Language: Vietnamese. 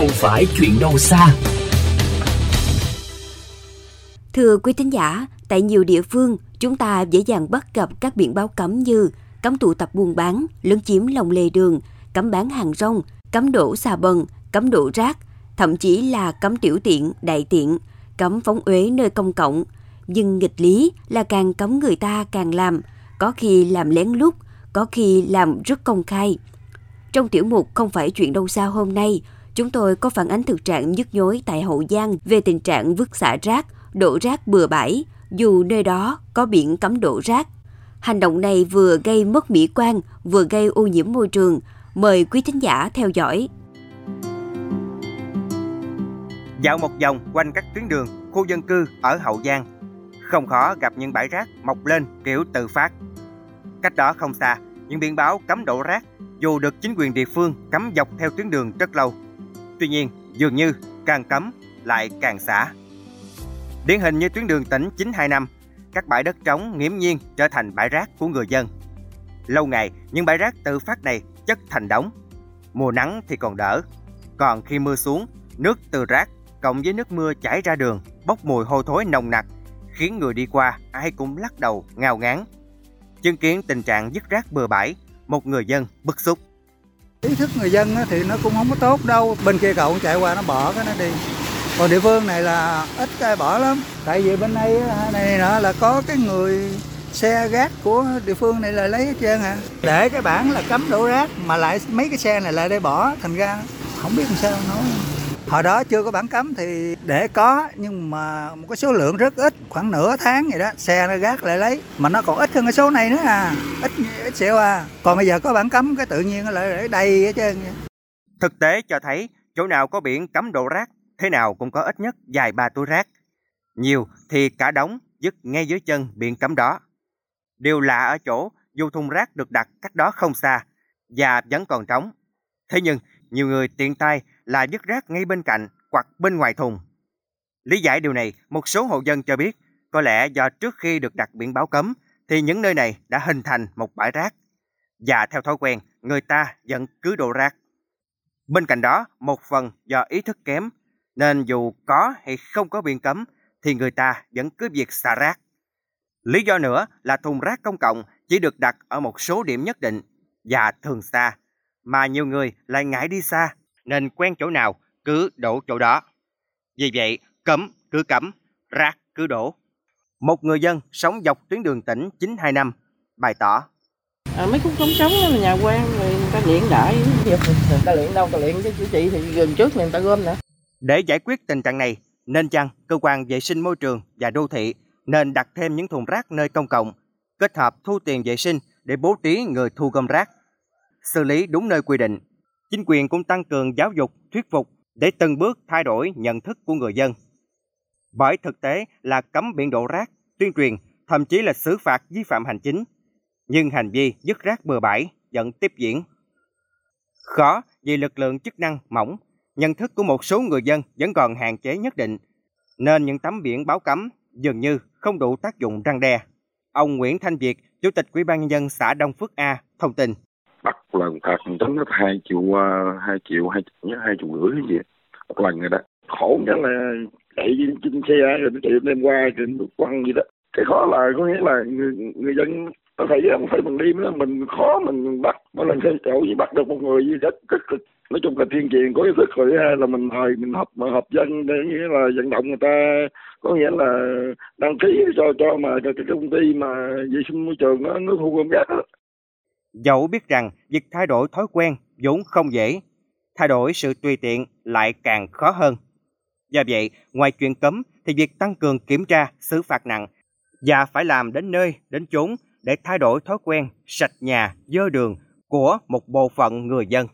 không phải chuyện đâu xa. Thưa quý thính giả, tại nhiều địa phương, chúng ta dễ dàng bắt gặp các biển báo cấm như cấm tụ tập buôn bán, lấn chiếm lòng lề đường, cấm bán hàng rong, cấm đổ xà bần, cấm đổ rác, thậm chí là cấm tiểu tiện, đại tiện, cấm phóng uế nơi công cộng. Nhưng nghịch lý là càng cấm người ta càng làm, có khi làm lén lút, có khi làm rất công khai. Trong tiểu mục Không phải chuyện đâu xa hôm nay, chúng tôi có phản ánh thực trạng nhức nhối tại Hậu Giang về tình trạng vứt xả rác, đổ rác bừa bãi, dù nơi đó có biển cấm đổ rác. Hành động này vừa gây mất mỹ quan, vừa gây ô nhiễm môi trường. Mời quý thính giả theo dõi. Dạo một vòng quanh các tuyến đường, khu dân cư ở Hậu Giang, không khó gặp những bãi rác mọc lên kiểu tự phát. Cách đó không xa, những biển báo cấm đổ rác dù được chính quyền địa phương cấm dọc theo tuyến đường rất lâu. Tuy nhiên, dường như càng cấm lại càng xả. Điển hình như tuyến đường tỉnh 925, các bãi đất trống nghiễm nhiên trở thành bãi rác của người dân. Lâu ngày, những bãi rác tự phát này chất thành đống. Mùa nắng thì còn đỡ, còn khi mưa xuống, nước từ rác cộng với nước mưa chảy ra đường bốc mùi hôi thối nồng nặc, khiến người đi qua ai cũng lắc đầu ngao ngán. Chứng kiến tình trạng dứt rác bừa bãi, một người dân bức xúc. Ý thức người dân thì nó cũng không có tốt đâu, bên kia cậu chạy qua nó bỏ cái nó đi. Còn địa phương này là ít ai bỏ lắm, tại vì bên đây này nọ là có cái người xe rác của địa phương này là lấy hết trơn à. Để cái bản là cấm đổ rác mà lại mấy cái xe này lại đây bỏ thành ra không biết làm sao nói. Hồi đó chưa có bản cấm thì để có nhưng mà một cái số lượng rất ít. Khoảng nửa tháng vậy đó xe nó gác lại lấy. Mà nó còn ít hơn cái số này nữa à. Ít ít xẹo à. Còn bây giờ có bản cấm cái tự nhiên nó lại để đầy hết trơn thực tế cho thấy chỗ nào có biển cấm đổ rác thế nào cũng có ít nhất vài ba túi rác. Nhiều thì cả đống dứt ngay dưới chân biển cấm đó. Điều lạ ở chỗ dù thùng rác được đặt cách đó không xa và vẫn còn trống. Thế nhưng nhiều người tiện tay là dứt rác ngay bên cạnh hoặc bên ngoài thùng. Lý giải điều này, một số hộ dân cho biết có lẽ do trước khi được đặt biển báo cấm thì những nơi này đã hình thành một bãi rác. Và theo thói quen, người ta vẫn cứ đổ rác. Bên cạnh đó, một phần do ý thức kém, nên dù có hay không có biển cấm thì người ta vẫn cứ việc xả rác. Lý do nữa là thùng rác công cộng chỉ được đặt ở một số điểm nhất định và thường xa, mà nhiều người lại ngại đi xa nên quen chỗ nào cứ đổ chỗ đó. Vì vậy, cấm cứ cấm, rác cứ đổ. Một người dân sống dọc tuyến đường tỉnh 925 bày tỏ. À, mấy khúc cống trống là nhà quan người, người ta luyện đại người ta luyện đâu ta luyện cái chữ trị thì gần trước người ta gom nữa để giải quyết tình trạng này nên chăng cơ quan vệ sinh môi trường và đô thị nên đặt thêm những thùng rác nơi công cộng kết hợp thu tiền vệ sinh để bố trí người thu gom rác xử lý đúng nơi quy định chính quyền cũng tăng cường giáo dục, thuyết phục để từng bước thay đổi nhận thức của người dân. Bởi thực tế là cấm biển đổ rác, tuyên truyền, thậm chí là xử phạt vi phạm hành chính. Nhưng hành vi dứt rác bừa bãi vẫn tiếp diễn. Khó vì lực lượng chức năng mỏng, nhận thức của một số người dân vẫn còn hạn chế nhất định, nên những tấm biển báo cấm dường như không đủ tác dụng răng đe. Ông Nguyễn Thanh Việt, Chủ tịch Ủy ban nhân dân xã Đông Phước A thông tin bắt lần phạt tính hết hai triệu à, hai triệu hai nhớ hai triệu rưỡi cái gì một lần rồi đó khổ nhất là chạy trên xe rồi nó chạy đem qua rồi nó quăng gì đó. Cái khó là có nghĩa là người, người dân ta thấy không phải mình đi nữa mình khó mình bắt mỗi lần xe chỗ gì bắt được một người gì rất rất nói chung là tuyên truyền có ý thức rồi là mình hồi mình học mà học dân để nghĩa là vận động người ta có nghĩa là đăng ký cho cho mà cho cái công ty mà vệ sinh môi trường nó nó thu gom rác đó Dẫu biết rằng việc thay đổi thói quen vốn không dễ, thay đổi sự tùy tiện lại càng khó hơn. Do vậy, ngoài chuyện cấm thì việc tăng cường kiểm tra, xử phạt nặng và phải làm đến nơi, đến chốn để thay đổi thói quen sạch nhà, dơ đường của một bộ phận người dân.